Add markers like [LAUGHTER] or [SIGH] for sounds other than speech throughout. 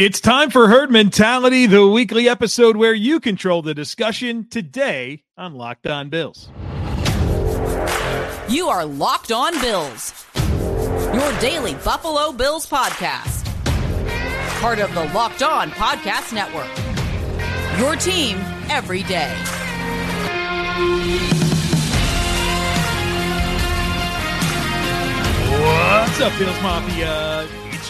It's time for Herd Mentality, the weekly episode where you control the discussion today on Locked On Bills. You are Locked On Bills, your daily Buffalo Bills podcast. Part of the Locked On Podcast Network. Your team every day. What's up, Bills Mafia?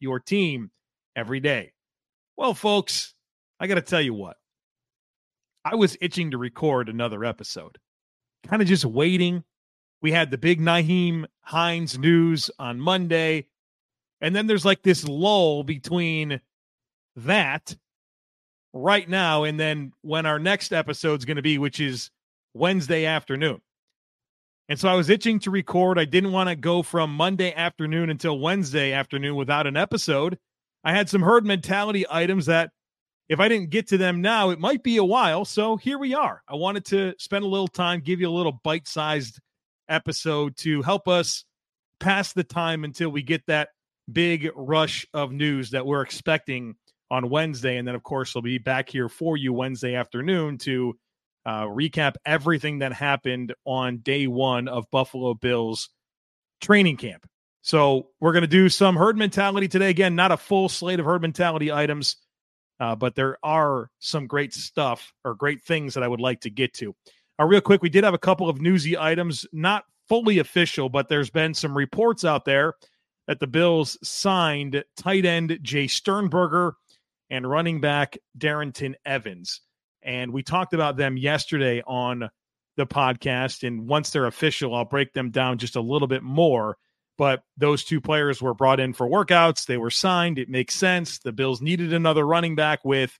your team every day. Well, folks, I got to tell you what. I was itching to record another episode, kind of just waiting. We had the big Nyheim Hines news on Monday. And then there's like this lull between that right now and then when our next episode's going to be, which is Wednesday afternoon. And so I was itching to record. I didn't want to go from Monday afternoon until Wednesday afternoon without an episode. I had some herd mentality items that if I didn't get to them now, it might be a while. So here we are. I wanted to spend a little time, give you a little bite sized episode to help us pass the time until we get that big rush of news that we're expecting on Wednesday. And then, of course, we'll be back here for you Wednesday afternoon to uh, recap everything that happened on day one of Buffalo Bills training camp. So we're going to do some herd mentality today. Again, not a full slate of herd mentality items, uh, but there are some great stuff or great things that I would like to get to. Uh, real quick, we did have a couple of newsy items, not fully official, but there's been some reports out there that the Bills signed tight end Jace Sternberger and running back Darrynton Evans. And we talked about them yesterday on the podcast. And once they're official, I'll break them down just a little bit more. But those two players were brought in for workouts. They were signed. It makes sense. The Bills needed another running back with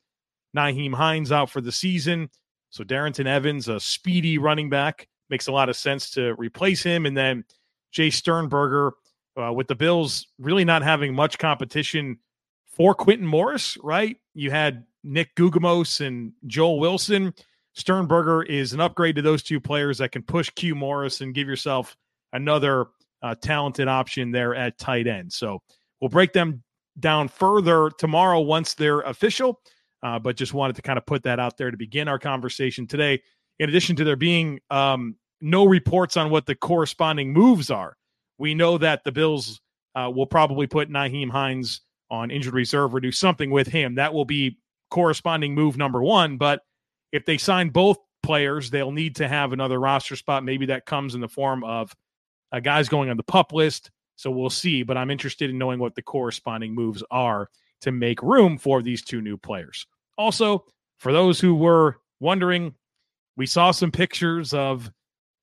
Nyheim Hines out for the season. So Darrynton Evans, a speedy running back, makes a lot of sense to replace him. And then Jace Sternberger, uh, with the Bills really not having much competition for Quintin Morris, right? You had Nick Guggemos and Joel Wilson. Sternberger is an upgrade to those two players that can push Q Morris and give yourself another uh, talented option there at tight end. So we'll break them down further tomorrow once they're official. Uh, but just wanted to kind of put that out there to begin our conversation today. In addition to there being um, no reports on what the corresponding moves are, we know that the Bills uh, will probably put Nyheim Hines on injured reserve or do something with him. That will be corresponding move number one. But if they sign both players, they'll need to have another roster spot. Maybe that comes in the form of uh, guys going on the pup list. So we'll see. But I'm interested in knowing what the corresponding moves are to make room for these two new players. Also, for those who were wondering, we saw some pictures of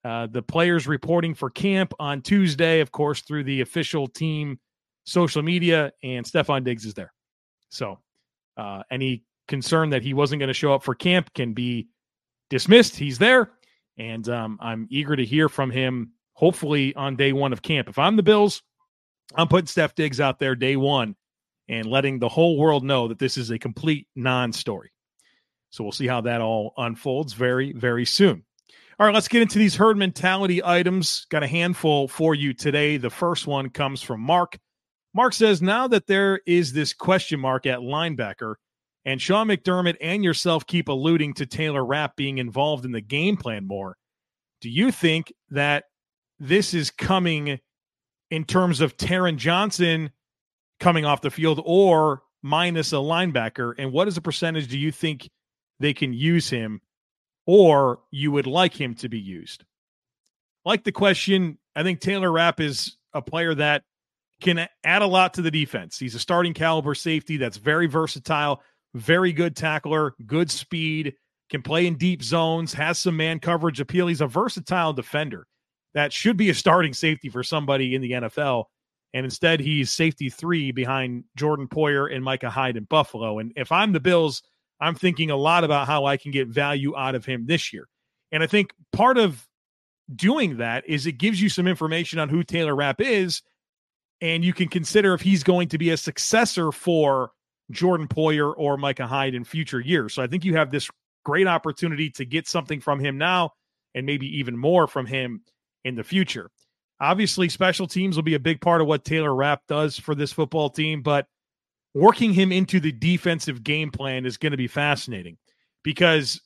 uh, the players reporting for camp on Tuesday, of course, through the official team social media, and Stefon Diggs is there. So, uh, any concern that he wasn't going to show up for camp can be dismissed. He's there, and um, I'm eager to hear from him. Hopefully on day one of camp. If I'm the Bills, I'm putting Steph Diggs out there day one and letting the whole world know that this is a complete non-story. So we'll see how that all unfolds very, very soon. All right, let's get into these herd mentality items. Got a handful for you today. The first one comes from Mark. Mark says, now that there is this question mark at linebacker, and Sean McDermott and yourself keep alluding to Taylor Rapp being involved in the game plan more, do you think that this is coming in terms of Taron Johnson coming off the field or minus a linebacker? And what is the percentage do you think they can use him or you would like him to be used? Like the question, I think Taylor Rapp is a player that can add a lot to the defense. He's a starting caliber safety that's very versatile, very good tackler, good speed, can play in deep zones, has some man coverage appeal. He's a versatile defender that should be a starting safety for somebody in the NFL. And instead, he's safety three behind Jordan Poyer and Micah Hyde in Buffalo. And if I'm the Bills, I'm thinking a lot about how I can get value out of him this year. And I think part of doing that is it gives you some information on who Taylor Rapp is, and you can consider if he's going to be a successor for Jordan Poyer or Micah Hyde in future years. So I think you have this great opportunity to get something from him now and maybe even more from him in the future. Obviously, special teams will be a big part of what Taylor Rapp does for this football team, but working him into the defensive game plan is going to be fascinating because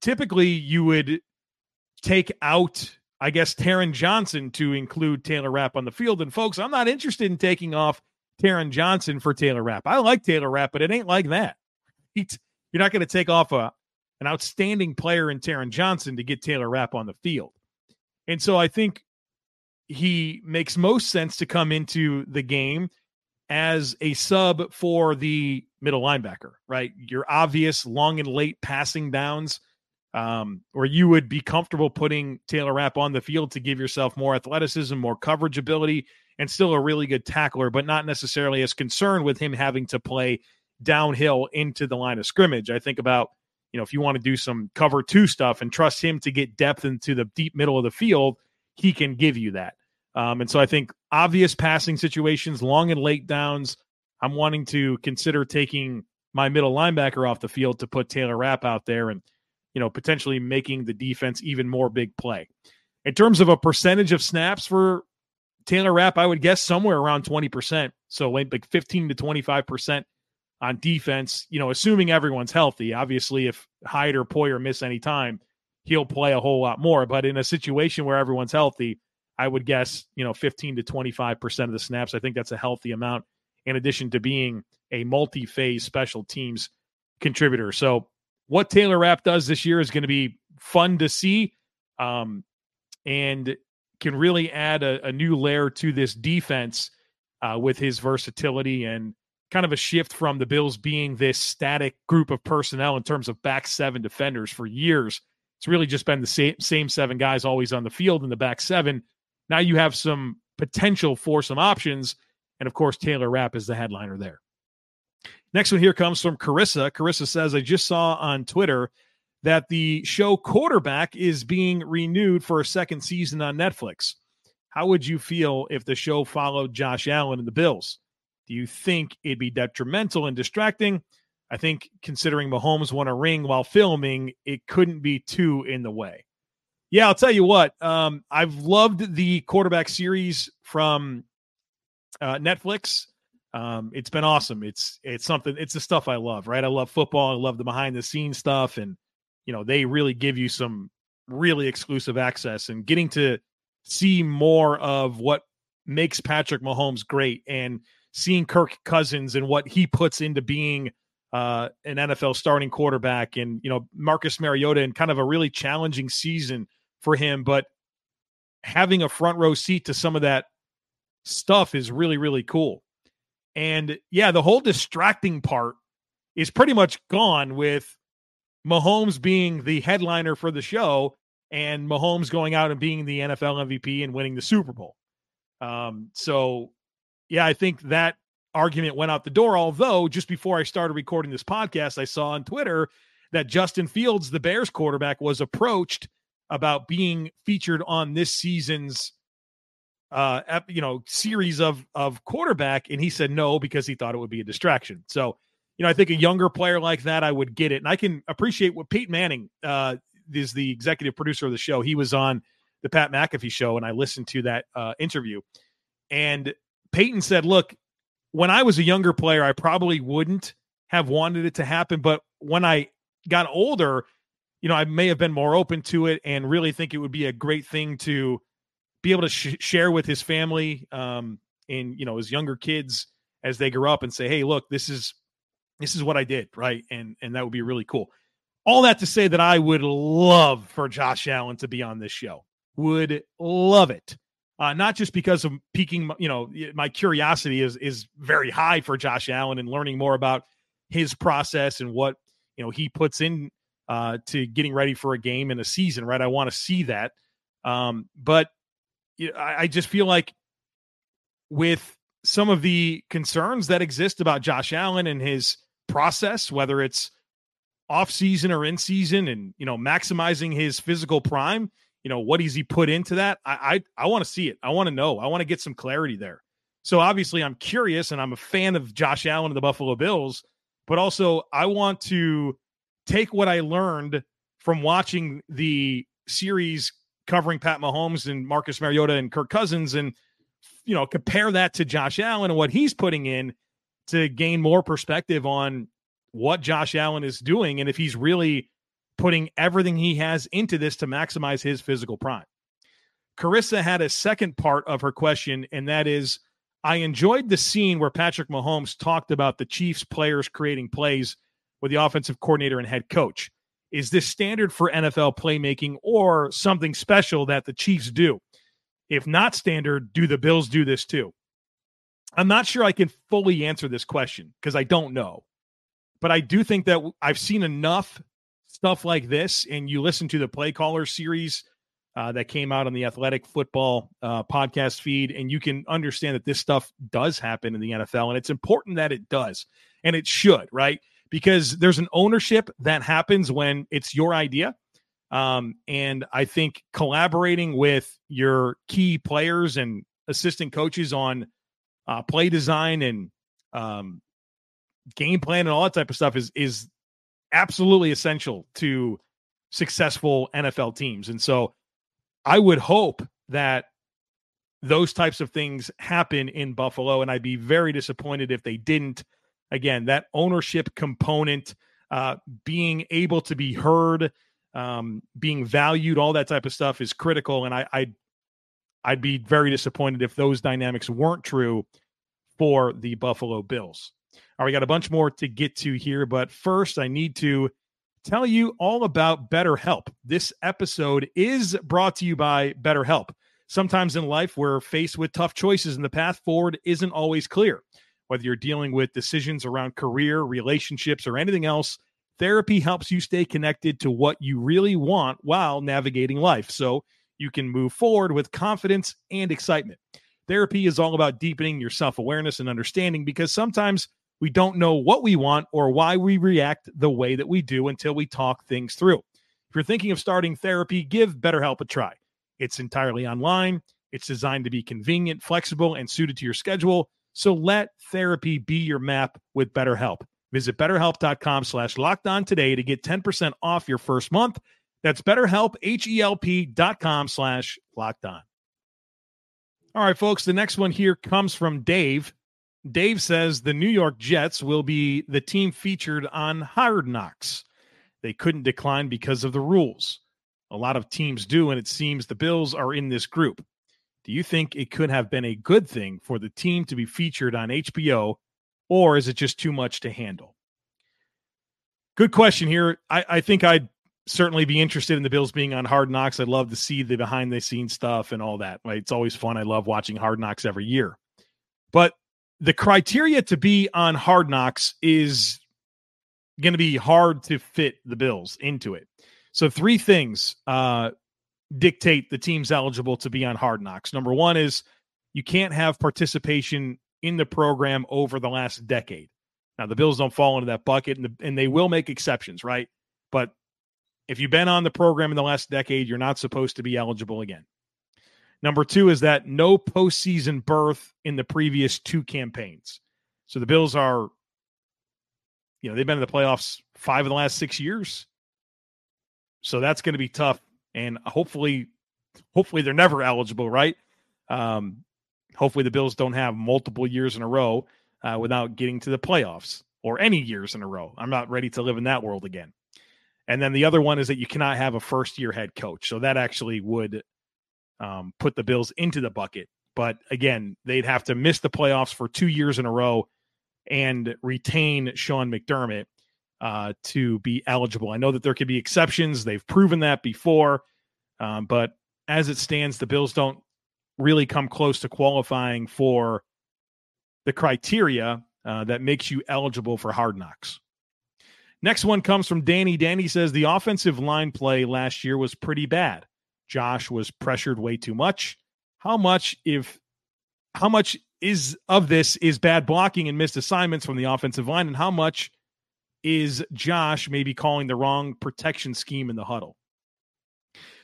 typically you would take out, I guess, Taron Johnson to include Taylor Rapp on the field. And folks, I'm not interested in taking off Taron Johnson for Taylor Rapp. I like Taylor Rapp, but it ain't like that. [LAUGHS] you're not going to take off a an outstanding player in Taron Johnson to get Taylor Rapp on the field. And so I think he makes most sense to come into the game as a sub for the middle linebacker, right? Your obvious long and late passing downs, um, where you would be comfortable putting Taylor Rapp on the field to give yourself more athleticism, more coverage ability, and still a really good tackler, but not necessarily as concerned with him having to play downhill into the line of scrimmage. I think about, you know, if you want to do some cover two stuff and trust him to get depth into the deep middle of the field, he can give you that. Um, and so I think obvious passing situations, long and late downs, I'm wanting to consider taking my middle linebacker off the field to put Taylor Rapp out there and, you know, potentially making the defense even more big play. In terms of a percentage of snaps for Taylor Rapp, I would guess somewhere around 20%. So like 15 to 25% on defense, you know, assuming everyone's healthy. Obviously, if Hyde or Poyer miss any time, he'll play a whole lot more. But in a situation where everyone's healthy, I would guess, you know, 15 to 25% of the snaps. I think that's a healthy amount in addition to being a multi phase special teams contributor. So, what Taylor Rapp does this year is going to be fun to see um, and can really add a, a new layer to this defense uh, with his versatility and kind of a shift from the Bills being this static group of personnel in terms of back seven defenders for years. It's really just been the same, same seven guys always on the field in the back seven. Now you have some potential for some options. And of course, Taylor Rapp is the headliner there. Next one here comes from Carissa. Carissa says, I just saw on Twitter that the show Quarterback is being renewed for a second season on Netflix. How would you feel if the show followed Josh Allen and the Bills? Do you think it'd be detrimental and distracting? I think considering Mahomes won a ring while filming, it couldn't be too in the way. Yeah, I'll tell you what. Um, I've loved the quarterback series from uh, Netflix. Um, it's been awesome. It's it's something. It's the stuff I love. Right. I love football. I love the behind the scenes stuff, and you know they really give you some really exclusive access and getting to see more of what makes Patrick Mahomes great and seeing Kirk Cousins and what he puts into being uh, an NFL starting quarterback and you know Marcus Mariota and kind of a really challenging season for him, but having a front row seat to some of that stuff is really, really cool. And yeah, the whole distracting part is pretty much gone with Mahomes being the headliner for the show and Mahomes going out and being the NFL MVP and winning the Super Bowl. Um, so, yeah, I think that argument went out the door. Although, just before I started recording this podcast, I saw on Twitter that Justin Fields, the Bears quarterback, was approached about being featured on this season's uh you know series of of quarterback and he said no because he thought it would be a distraction. So you know i think a younger player like that i would get it. And i can appreciate what Peyton Manning uh is the executive producer of the show. He was on the pat mcafee show and i listened to that uh interview. And peyton said look when i was a younger player i probably wouldn't have wanted it to happen but when i got older you know, I may have been more open to it and really think it would be a great thing to be able to sh- share with his family um, and you know his younger kids as they grow up and say, "Hey, look, this is this is what I did, right?" And and that would be really cool. All that to say that I would love for Josh Allen to be on this show. Would love it. Uh, not just because of piquing, you know, my curiosity is is very high for Josh Allen and learning more about his process and what you know he puts in uh, to getting ready for a game in a season, right? I want to see that. Um, but you know, I, I just feel like with some of the concerns that exist about Josh Allen and his process, whether it's off season or in season, and you know maximizing his physical prime. You know what does he put into that? I I, I want to see it. I want to know. I want to get some clarity there. So obviously, I'm curious, and I'm a fan of Josh Allen and the Buffalo Bills, but also I want to take what I learned from watching the series covering Pat Mahomes and Marcus Mariota and Kirk Cousins and you know compare that to Josh Allen and what he's putting in to gain more perspective on what Josh Allen is doing and if he's really putting everything he has into this to maximize his physical prime. Carissa had a second part of her question, and that is I enjoyed the scene where Patrick Mahomes talked about the Chiefs players creating plays with the offensive coordinator and head coach. Is this standard for NFL playmaking or something special that the Chiefs do? If not standard, do the Bills do this too? I'm not sure I can fully answer this question because I don't know. But I do think that I've seen enough stuff like this, and you listen to the play caller series uh, that came out on the Athletic Football uh, podcast feed, and you can understand that this stuff does happen in the NFL, and it's important that it does, and it should, right? Because there's an ownership that happens when it's your idea, um, and I think collaborating with your key players and assistant coaches on uh, play design and um, game plan and all that type of stuff is is absolutely essential to successful NFL teams. And so I would hope that those types of things happen in Buffalo, and I'd be very disappointed if they didn't. Again, that ownership component, uh, being able to be heard, um, being valued, all that type of stuff is critical. And I, I'd, I'd be very disappointed if those dynamics weren't true for the Buffalo Bills. All right, we got a bunch more to get to here, but first, I need to tell you all about BetterHelp. This episode is brought to you by BetterHelp. Sometimes in life, we're faced with tough choices, and the path forward isn't always clear. Whether you're dealing with decisions around career, relationships, or anything else, Therapy helps you stay connected to what you really want while navigating life so you can move forward with confidence and excitement. Therapy is all about deepening your self awareness and understanding because sometimes we don't know what we want or why we react the way that we do until we talk things through. If you're thinking of starting therapy, give BetterHelp a try. It's entirely online, it's designed to be convenient, flexible, and suited to your schedule. So let therapy be your map with BetterHelp. Visit betterhelp.com slash locked on today to get 10% off your first month. That's betterhelp, H-E-L-P dot com slash locked on. All right, folks, the next one here comes from Dave. Dave says the New York Jets will be the team featured on Hard Knocks. They couldn't decline because of the rules. A lot of teams do, and it seems the Bills are in this group. Do you think it could have been a good thing for the team to be featured on HBO or is it just too much to handle? Good question here. I, I think I'd certainly be interested in the Bills being on Hard Knocks. I'd love to see the behind the scenes stuff and all that. Right? It's always fun. I love watching Hard Knocks every year. But the criteria to be on Hard Knocks is going to be hard to fit the Bills into it. So three things uh, dictate the team's eligible to be on Hard Knocks. Number one is you can't have participation in the program over the last decade. Now, the Bills don't fall into that bucket, and, the, and they will make exceptions, right? But if you've been on the program in the last decade, you're not supposed to be eligible again. Number two is that no postseason berth in the previous two campaigns. So the Bills are, you know, they've been in the playoffs five of the last six years. So that's going to be tough. And hopefully, hopefully they're never eligible, right? Um, hopefully the Bills don't have multiple years in a row uh, without getting to the playoffs or any years in a row. I'm not ready to live in that world again. And then the other one is that you cannot have a first year head coach. So that actually would um, put the Bills into the bucket. But again, they'd have to miss the playoffs for two years in a row and retain Sean McDermott uh, to be eligible. I know that there could be exceptions. They've proven that before. Um, but as it stands, the Bills don't really come close to qualifying for the criteria uh, that makes you eligible for hard knocks. Next one comes from Danny. Danny says the offensive line play last year was pretty bad. Josh was pressured way too much. How much if how much is of this is bad blocking and missed assignments from the offensive line, and how much is Josh maybe calling the wrong protection scheme in the huddle?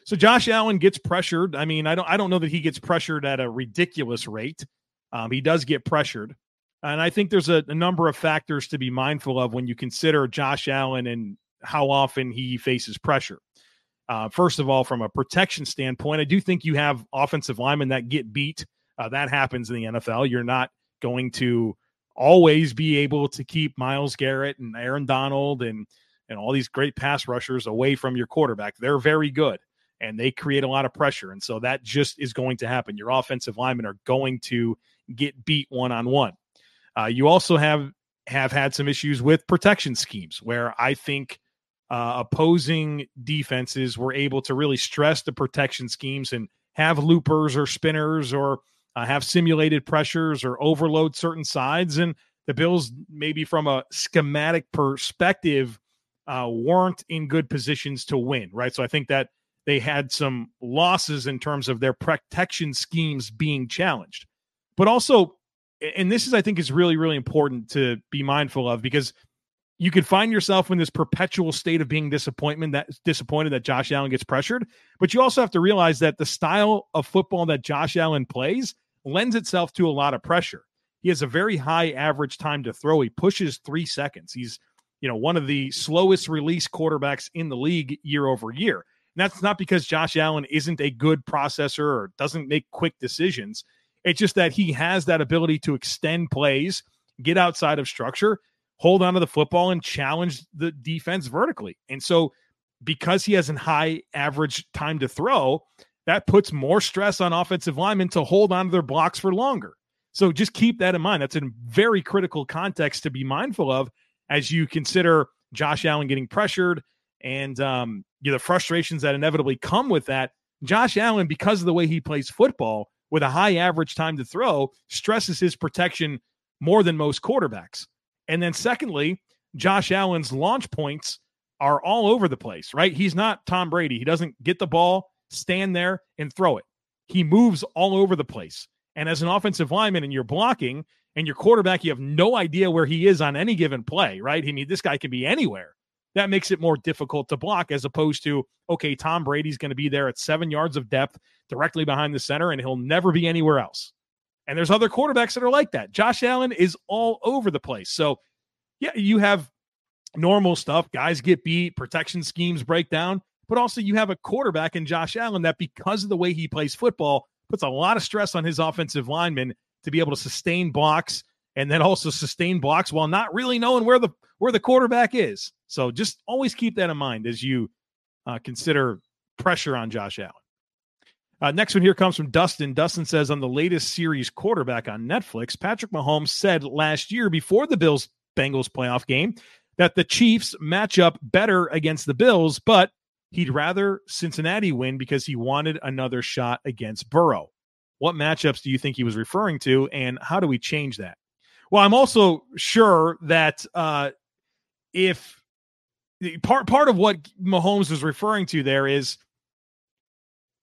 So Josh Allen gets pressured. I mean, I don't I don't know that he gets pressured at a ridiculous rate. Um, he does get pressured. And I think there's a, a, number of factors to be mindful of when you consider Josh Allen and how often he faces pressure. Uh, first of all, from a protection standpoint, I do think you have offensive linemen that get beat. Uh, that happens in the NFL. You're not going to always be able to keep Myles Garrett and Aaron Donald and and all these great pass rushers away from your quarterback. They're very good and they create a lot of pressure. And so that just is going to happen. Your offensive linemen are going to get beat one on one. You also have have had some issues with protection schemes where I think uh, opposing defenses were able to really stress the protection schemes and have loopers or spinners or uh, have simulated pressures or overload certain sides. And the Bills, maybe from a schematic perspective, uh, weren't in good positions to win, right? So I think that they had some losses in terms of their protection schemes being challenged. But also, and this is, I think, is really, really important to be mindful of because you could find yourself in this perpetual state of being disappointment that disappointed that Josh Allen gets pressured. But you also have to realize that the style of football that Josh Allen plays lends itself to a lot of pressure. He has a very high average time to throw. He pushes three seconds. He's, you know, one of the slowest release quarterbacks in the league year over year And that's not because Josh Allen isn't a good processor or doesn't make quick decisions. It's just that he has that ability to extend plays, get outside of structure, hold on to the football, and challenge the defense vertically. And so, because he has a high average time to throw, that puts more stress on offensive linemen to hold on to their blocks for longer. So just keep that in mind. That's a very critical context to be mindful of as you consider Josh Allen getting pressured and um, you know, the frustrations that inevitably come with that. Josh Allen, because of the way he plays football with a high average time to throw, stresses his protection more than most quarterbacks. And then, secondly, Josh Allen's launch points are all over the place, right? He's not Tom Brady. He doesn't get the ball, stand there, and throw it. He moves all over the place. And as an offensive lineman and you're blocking and your quarterback, you have no idea where he is on any given play, right? I mean, this guy can be anywhere that makes it more difficult to block as opposed to, okay, Tom Brady's going to be there at seven yards of depth directly behind the center and he'll never be anywhere else. And there's other quarterbacks that are like that. Josh Allen is all over the place. So, yeah, you have normal stuff. Guys get beat, protection schemes break down, but also you have a quarterback in Josh Allen that, because of the way he plays football, puts a lot of stress on his offensive linemen to be able to sustain blocks and then also sustain blocks while not really knowing where the where the quarterback is. So just always keep that in mind as you uh, consider pressure on Josh Allen. Uh, next one here comes from Dustin. Dustin says on the latest series quarterback on Netflix, Patrick Mahomes said last year before the Bills Bengals playoff game that the Chiefs match up better against the Bills, but he'd rather Cincinnati win because he wanted another shot against Burrow. What matchups do you think he was referring to, and how do we change that? Well, I'm also sure that uh, if part part of what Mahomes was referring to there is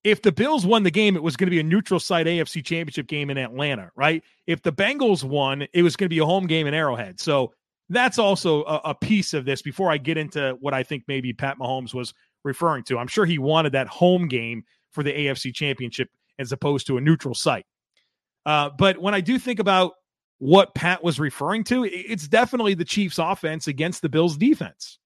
if the Bills won the game, it was going to be a neutral site AFC championship game in Atlanta, right? If the Bengals won, it was going to be a home game in Arrowhead. So that's also a, a, piece of this before I get into what I think maybe Pat Mahomes was referring to. I'm sure he wanted that home game for the AFC championship as opposed to a neutral site. Uh, but when I do think about what Pat was referring to, it's definitely the Chiefs' offense against the Bills' defense.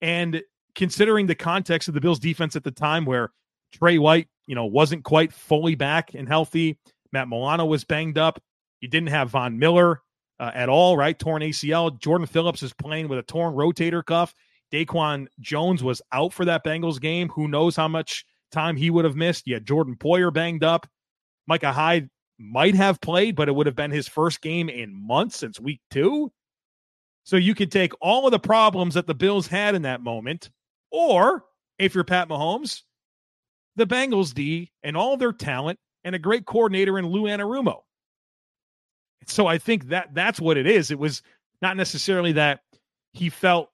And considering the context of the Bills' defense at the time, where Tre White, you know, wasn't quite fully back and healthy, Matt Milano was banged up. You didn't have Von Miller uh, at all, right? Torn ACL. Jordan Phillips is playing with a torn rotator cuff. Daquan Jones was out for that Bengals game. Who knows how much time he would have missed? Yeah, Jordan Poyer banged up. Micah Hyde might have played, but it would have been his first game in months since week two. So you could take all of the problems that the Bills had in that moment, or if you're Pat Mahomes, the Bengals D and all their talent and a great coordinator in Lou Anarumo. So I think that that's what it is. It was not necessarily that he felt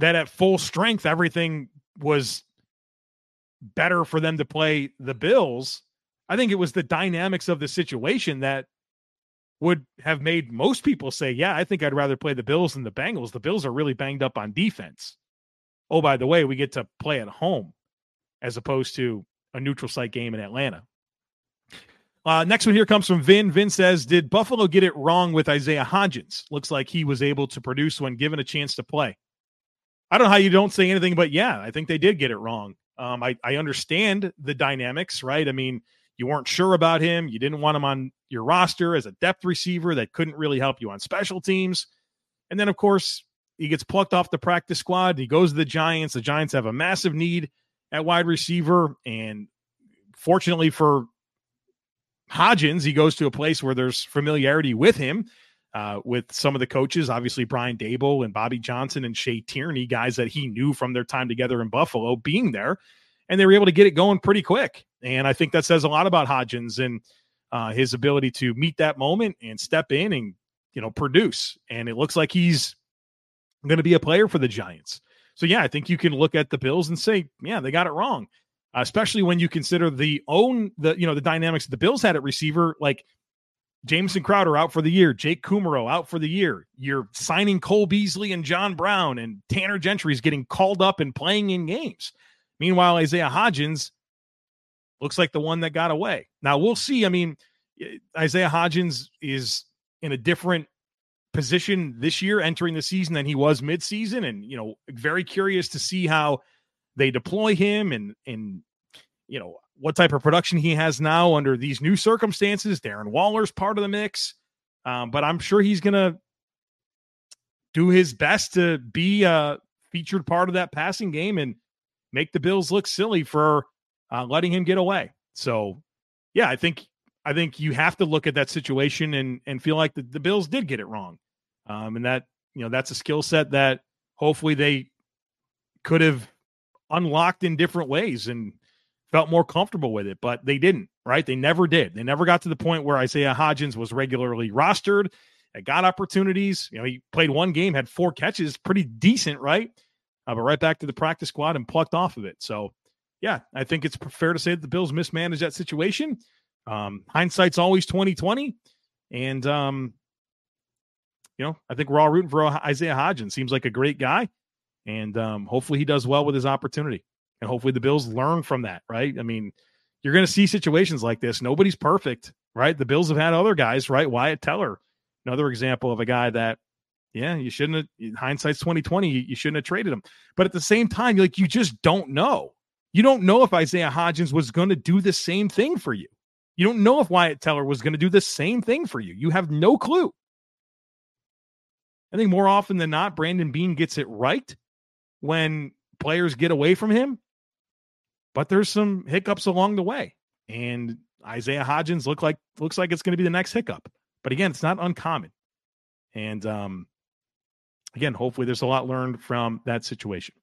that at full strength everything was better for them to play the Bills. I think it was the dynamics of the situation that would have made most people say, Yeah, I think I'd rather play the Bills than the Bengals. The Bills are really banged up on defense. Oh, by the way, we get to play at home as opposed to a neutral site game in Atlanta. Uh, next one here comes from Vin. Vin says, Did Buffalo get it wrong with Isaiah Hodgins? Looks like he was able to produce when given a chance to play. I don't know how you don't say anything, but yeah, I think they did get it wrong. Um, I, I understand the dynamics, right? I mean, you weren't sure about him. You didn't want him on your roster as a depth receiver that couldn't really help you on special teams. And then, of course, he gets plucked off the practice squad. He goes to the Giants. The Giants have a massive need at wide receiver. And fortunately for Hodgins, he goes to a place where there's familiarity with him, uh, with some of the coaches, obviously Brian Daboll and Bobby Johnson and Shea Tierney, guys that he knew from their time together in Buffalo, being there and they were able to get it going pretty quick. And I think that says a lot about Hodgins and uh, his ability to meet that moment and step in and you know produce. And it looks like he's going to be a player for the Giants. So yeah, I think you can look at the Bills and say, yeah, they got it wrong. Especially when you consider the own the you know the dynamics the Bills had at receiver, like Jamison Crowder out for the year, Jake Kumerow out for the year. You're signing Cole Beasley and John Brown, and Tanner Gentry is getting called up and playing in games. Meanwhile, Isaiah Hodgins looks like the one that got away. Now we'll see. I mean, Isaiah Hodgins is in a different position this year entering the season than he was midseason. And, you know, very curious to see how they deploy him and, and, you know, what type of production he has now under these new circumstances. Darren Waller's part of the mix. Um, but I'm sure he's going to do his best to be a featured part of that passing game and make the Bills look silly for uh, letting him get away. So, yeah, I think I think you have to look at that situation and and feel like the, the Bills did get it wrong, um, and that you know that's a skill set that hopefully they could have unlocked in different ways and felt more comfortable with it, but they didn't. Right? They never did. They never got to the point where Isaiah Hodgins was regularly rostered. and got opportunities. You know, he played one game, had four catches, pretty decent, right? uh, but right back to the practice squad and plucked off of it. So, yeah, I think it's fair to say that the Bills mismanaged that situation. Um, hindsight's always twenty twenty, and um, you know, I think we're all rooting for Isaiah Hodgins. Seems like a great guy, and um, hopefully he does well with his opportunity, and hopefully the Bills learn from that. Right? I mean, you're going to see situations like this. Nobody's perfect, right? The Bills have had other guys, right? Wyatt Teller, another example of a guy that yeah, you shouldn't have hindsight's 2020, you, you shouldn't have traded him. But at the same time, like you just don't know. You don't know if Isaiah Hodgins was going to do the same thing for you. You don't know if Wyatt Teller was going to do the same thing for you. You have no clue. I think more often than not, Brandon Beane gets it right when players get away from him, but there's some hiccups along the way. And Isaiah Hodgins look like looks like it's going to be the next hiccup. But again, it's not uncommon. And um, again, hopefully there's a lot learned from that situation.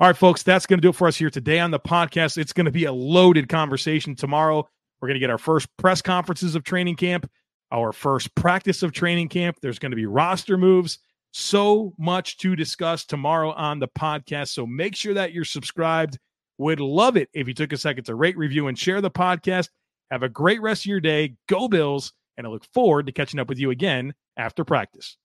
All right, folks, that's going to do it for us here today on the podcast. It's going to be a loaded conversation tomorrow. We're going to get our first press conferences of training camp, our first practice of training camp. There's going to be roster moves. So much to discuss tomorrow on the podcast. So make sure that you're subscribed. Would love it if you took a second to rate, review, and share the podcast. Have a great rest of your day. Go Bills. And I look forward to catching up with you again after practice.